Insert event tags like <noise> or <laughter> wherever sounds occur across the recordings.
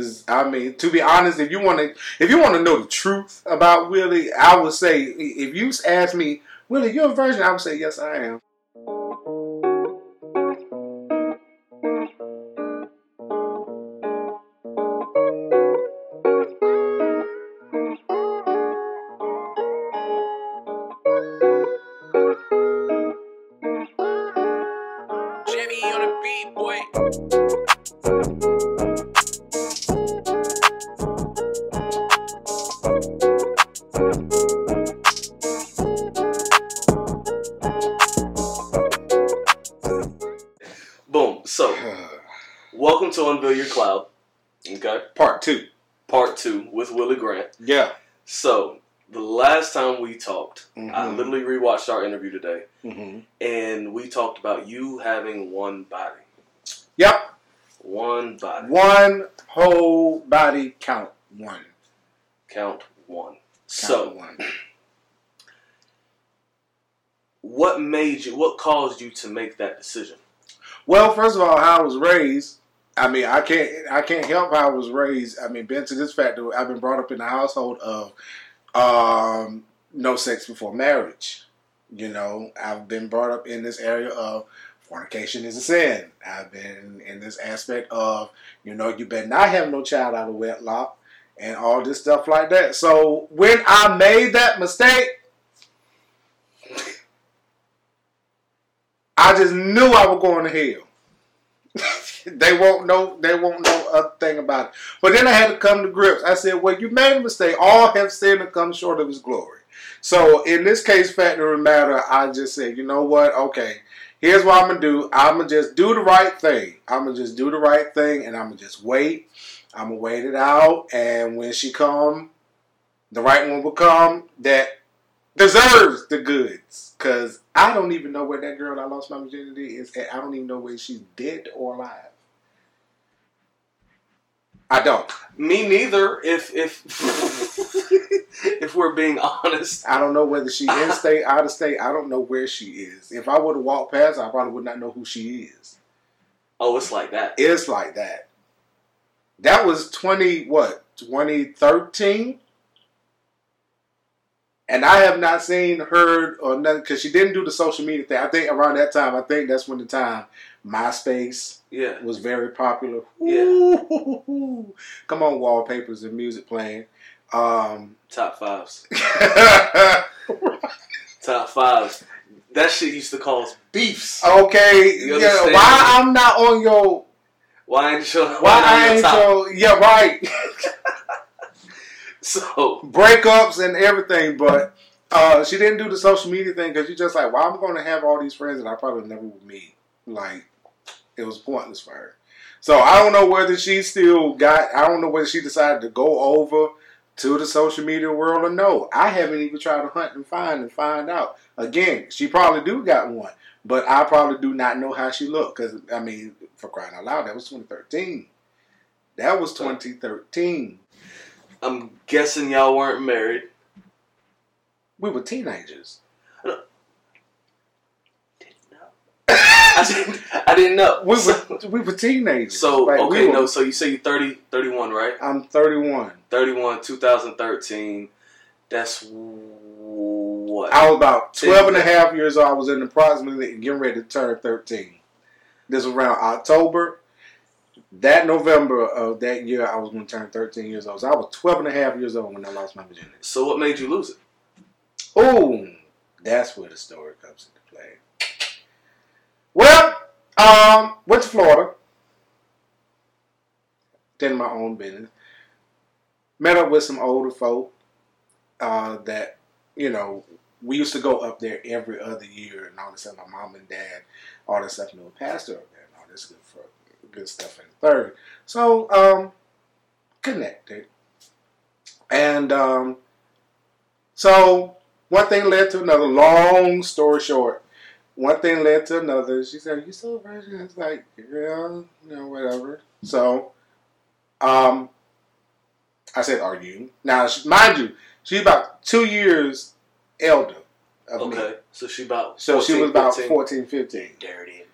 This, I mean, to be honest, if you want to, if you want to know the truth about Willie, I would say, if you ask me, Willie, you're a virgin, I would say, yes, I am. Jimmy on beat, boy. Welcome to Unveil Your Cloud. Okay. Part two. Part two with Willie Grant. Yeah. So, the last time we talked, I Mhm. literally rewatched our interview today, hmm and we talked about you having one body. Yep. One body. One whole body count one. Count one. Count So, one. what made you, what caused you to make that decision? Well, first of all, how I was raised. I mean, I can't I can't help how I was raised. I mean, been to this fact that I've been brought up in a household of um, no sex before marriage. You know, I've been brought up in this area of fornication is a sin. I've been in this aspect of you know you better not have no child out of wedlock and all this stuff like that. So when I made that mistake. I just knew I was going to hell. They won't know. They won't know a thing about it. But then I had to come to grips. I said, "Well, you made a mistake. All have sinned and come short of His glory." So in this case, factor of matter, I just said, "You know what? Okay, here's what I'm gonna do. I'm gonna just do the right thing. I'm gonna just do the right thing, and I'm gonna just wait. I'm gonna wait it out, and when she come, the right one will come that deserves the goods. Cause I don't even know where that girl I lost my virginity is. At. I don't even know whether she's dead or alive. I don't. Me neither. If if <laughs> if we're being honest, I don't know whether she in state, out of state. I don't know where she is. If I would have walked past, I probably would not know who she is. oh, it's like that. It's like that. That was twenty what twenty thirteen, and I have not seen, heard, or nothing because she didn't do the social media thing. I think around that time, I think that's when the time MySpace Yeah. was very popular. Yeah. Ooh, Come on, wallpapers and music playing. Um, Top fives. <laughs> Top fives. That shit used to cause beefs. okay, yeah. Why I'm not on your? Why ain't you? Why I ain't your? Yeah, right. <laughs> <laughs> So Breakups and everything, but uh, she didn't do the social media thing because she's just like, well, I'm going to have all these friends that I probably never would meet. Like, it was pointless for her. So I don't know whether she still got. I don't know whether she decided to go over to the social media world or no. I haven't even tried to hunt and find and find out. Again, she probably do got one, but I probably do not know how she looked because I mean, for crying out loud, that was 2013. That was 2013. I'm guessing y'all weren't married. We were teenagers. I didn't. <laughs> I didn't know. We were we were teenagers. so, Like, we okay, were- no. So you say you're 30, 31, right? I'm 31. 31, 2013. That's what? I was about 12 and a half years old. I was in approximately getting ready to turn 13. This was around October. That November of that year, I was going to turn 13 years old. So I was 12 and a half years old when I lost my virginity. So what made you lose it? Oh, that's where the story comes into play. Well, um, went to Florida. Did my own business. Met up with some older folk uh, that, you know, we used to go up there every other year and all this stuff. My mom and dad, all this stuff, knew a pastor up there and all this good, for, good stuff in the third. So, um, connected. And um, so one thing led to another. Long story short, one thing led to another. She said, "You still a virgin?" It's like, yeah, you know, whatever. So, um, I said, "Are you?" Now, she- mind you, she's about two years elder of me. Okay, so she about So she was about 15. 14, 15. Dirty.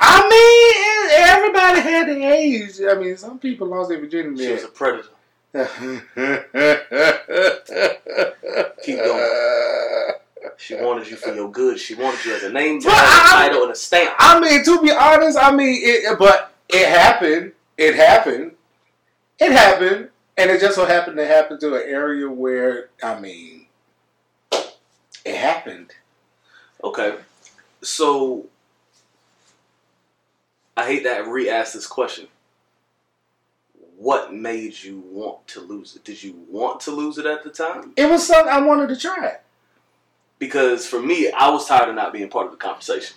I mean, everybody had the age. I mean, some people lost their virginity. She was a predator. <laughs> Keep going. She wanted you for your good. She wanted you as a name tag, But title, and a stamp. I mean, to be honest, I mean, it, but it happened. It happened. It happened, and it just so happened to happen to an area where I mean, it happened. Okay, so I hate that I re-asked this question. What made you want to lose it? Did you want to lose it at the time? It was something I wanted to try. Because for me, I was tired of not being part of the conversation.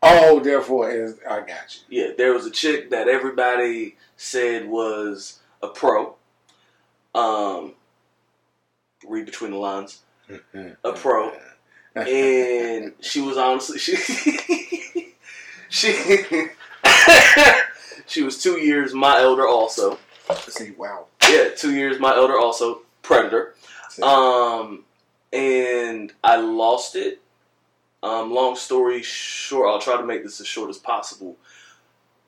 Oh, therefore, is, I got you. Yeah, there was a chick that everybody said was a pro. Um, read between the lines. <laughs> A pro. <laughs> and she was honestly she <laughs> she <laughs> she was two years my elder also. See, wow. yeah two years my elder also predator. Um and i lost it. Um long story short i'll try to make this as short as possible.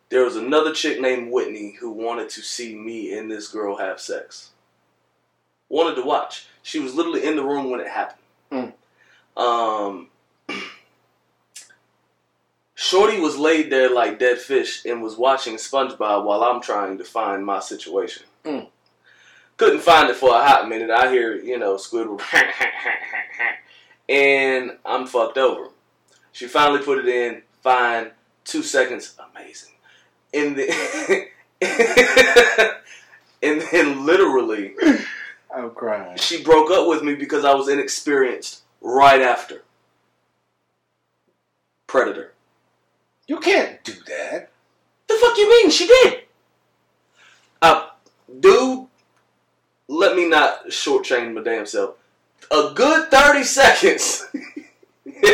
There was another chick named whitney who wanted to see me and this girl have sex. Wanted to watch. She was literally in the room when it happened. Mm. um Shorty was laid there like dead fish and was watching SpongeBob while I'm trying to find my situation. Mm. Couldn't find it for a hot minute. I hear, you know, Squidward, <laughs> and I'm fucked over. She finally put it in. Fine. Two seconds. Amazing. And then, <laughs> and then literally, <laughs> I'm crying. she broke up with me because I was inexperienced right after. Predator. You can't do that. The fuck you mean? She did. Uh, dude, let me not shortchange my damn self. A good 30 seconds. <laughs>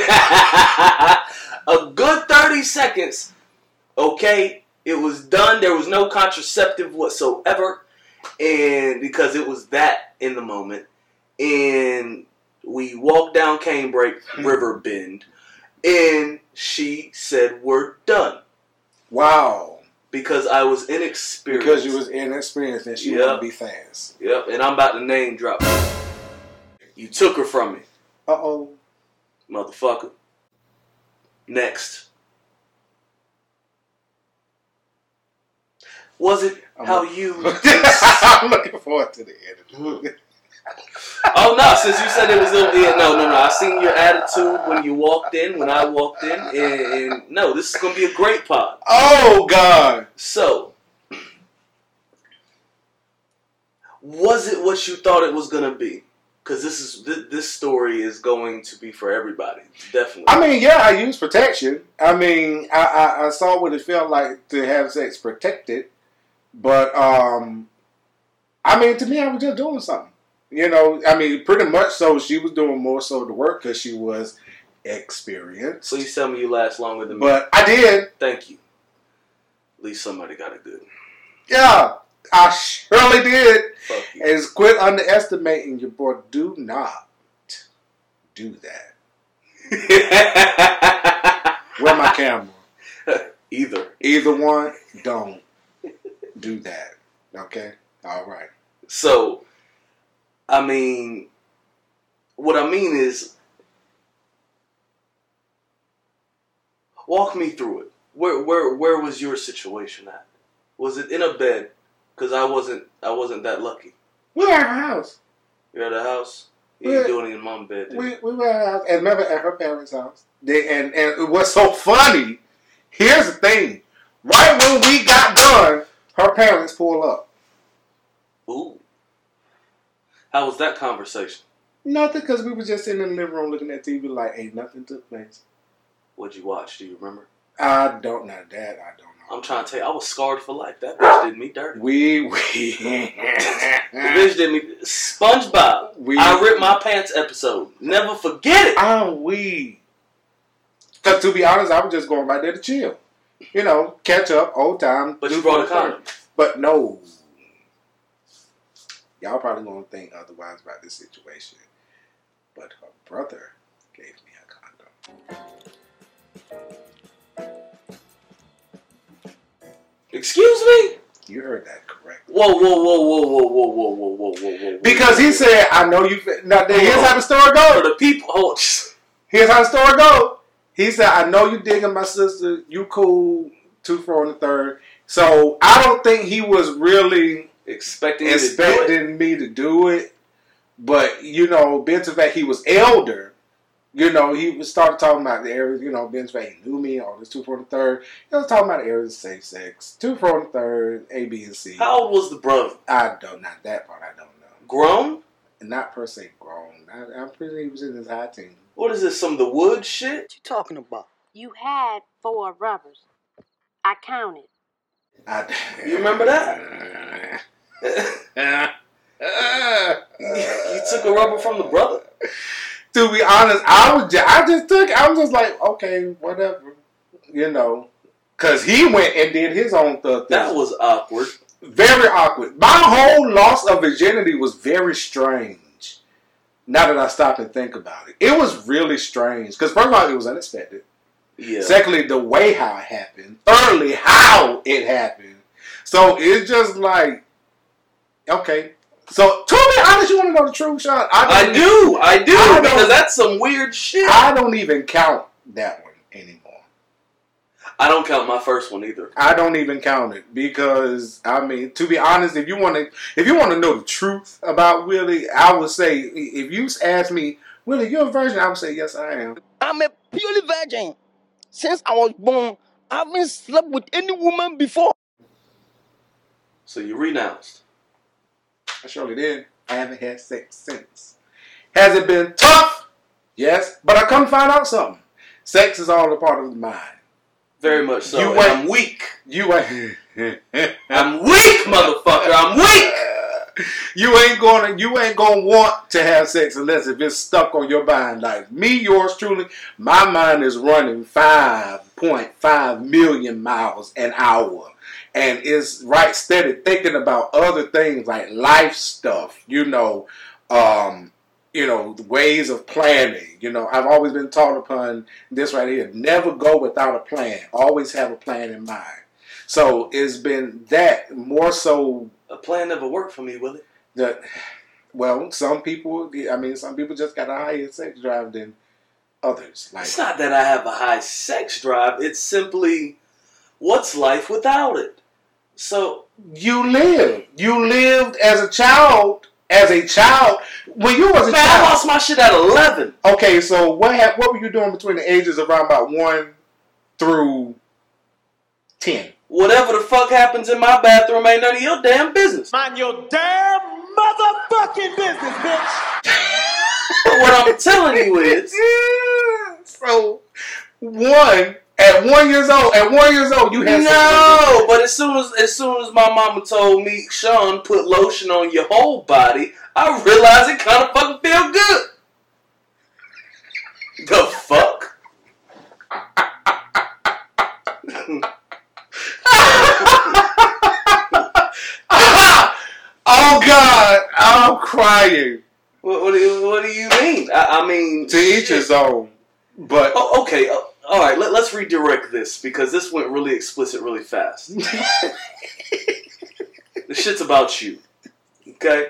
a good 30 seconds. Okay, it was done. There was no contraceptive whatsoever. And because it was that in the moment. And we walked down Canebrake River Bend. And she said, We're done Wow. because I was inexperienced. Because you was inexperienced and she Yep. to be fast. Yep, and I'm about to name drop. You took her from me, Uh oh. motherfucker. Next. Was it I'm how look- you? <laughs> I'm looking forward to the end. Oh no! Since you said it was ill, yeah, no, no, no. I seen your attitude when you walked in, when I walked in, and, and no, this is gonna be a great pod. oh God. So, was it what you thought it was gonna be? Because this is this, this story is going to be for everybody, definitely. I mean, yeah, I use protection. I mean, I, I, I saw what it felt like to have sex protected, but um, I mean, to me, I was just doing something. You know, I mean, pretty much so. She was doing more so the work because she was experienced. Please tell me you last longer than me. But I did. Thank you. At least somebody got it good. Yeah, I surely did. Fuck you. And quit underestimating your boy. Do not do that. <laughs> Where my camera? Either. Either one, don't do that. Okay? All right. So, I mean, what I mean is, walk me through it. Where where where was your situation at? Was it in a bed? Because I wasn't I wasn't that lucky. We were at her house. You're at a house. You ain't doing it in mom bed. We, we were at her house. And remember, at her parents' house. They, and, and what's so funny, here's the thing. Right when we got done, her parents pulled up. Ooh. How was that conversation? Nothing, because we were just sitting in the living room looking at TV like, ain't nothing took place. What'd you watch? Do you remember? I don't know that. I don't know. I'm trying to tell you, I was scarred for life. That bitch did me dirty. We, we. <laughs> The bitch did me. SpongeBob. We- I ripped my pants episode. Never forget it. Oh, we. Because to be honest, I was just going right there to chill. You know, catch up, old time. But you brought a condom. But no. Y'all probably going to think otherwise about this situation. But her brother gave me a condom. Excuse me? You heard that correct. Whoa, whoa, whoa, whoa, whoa, whoa, whoa, whoa, whoa, whoa, whoa. Because he said, "I know you." Now here's how the story for goes. the people. Hold. Here's how the story goes. He said, "I know you digging my sister. You cool. Two, four, and the third. So I don't think he was really Expecting you to expecting me to do it. But you know, being to the fact he was elder, you know, he was started talking about the areas. You know, being to the fact he knew me. All this two, four, and the third. He was talking about the areas of safe sex. Two, four, and the third. A, B, and C. How old was the brother? I don't. Not that part. I don't know. Grown? Not per se grown. I, I'm pretty. sure He was in his high teens. What is this? Some of the wood shit? What you talking about? You had four rubbers. I counted. I, You remember that? <laughs> <laughs> you took a rubber from the brother? to be honest, I was just, I just took. I was just like, okay, whatever, you know, because he went and did his own thing. That was awkward. very awkward. My whole loss of virginity was very strange. Now that I stop and think about it, it was really strange. Because first of all, it was unexpected. Yeah. Secondly, the way how it happened. Thirdly, how it happened. So it's just like, okay. So to be honest, you want to know the truth, Sean? I don't- do. I do. I because that's some weird shit. I don't even count that one anymore. I don't count my first one either. I don't even count it because I mean, to be honest, if you want to, if you want to know the truth about Willie, I would say if you ask me, Willie, you're a virgin, I would say yes, I am. I'm a purely virgin. Since I was born, I haven't slept with any woman before. So you renounced. I surely did. I haven't had sex since. Has it been tough? Yes, but I come to find out something. Sex is all a part of the mind. Very much so. You. I'm weak. You ain't. <laughs> I'm weak, motherfucker. I'm weak. you ain't gonna you ain't gonna want to have sex unless if it's stuck on your mind. Like me, yours truly, my mind is running five point five million miles an hour. And it's right steady thinking about other things like life stuff, you know, um, you know, ways of planning. You know, I've always been taught upon this right here. Never go without a plan. Always have a plan in mind. So it's been that more so A plan never worked for me, Willie. that well, some people I mean some people just got a higher sex drive than others. Like It's not that I have a high sex drive. It's simply, what's life without it? So you live. You lived as a child as a child when you was a man, I lost my shit at eleven. Okay, so what hap- what were you doing between the ages of around about one through ten? Whatever the fuck happens in my bathroom ain't none of your damn business. Mind your damn motherfucking business, bitch. But <laughs> what I'm telling you is, <laughs> so one at one years old, at one years old, you had no. But as soon as as soon as my mama told me, Sean, put lotion on your whole body, I realized it kind of fucking feel good. The fuck? <laughs> oh God, I'm crying. What, what, do, you, what do you mean? I, I mean, To each his own. But Oh, okay, uh, all right. Let, let's redirect this because this went really explicit really fast. <laughs> the shit's about you. Okay.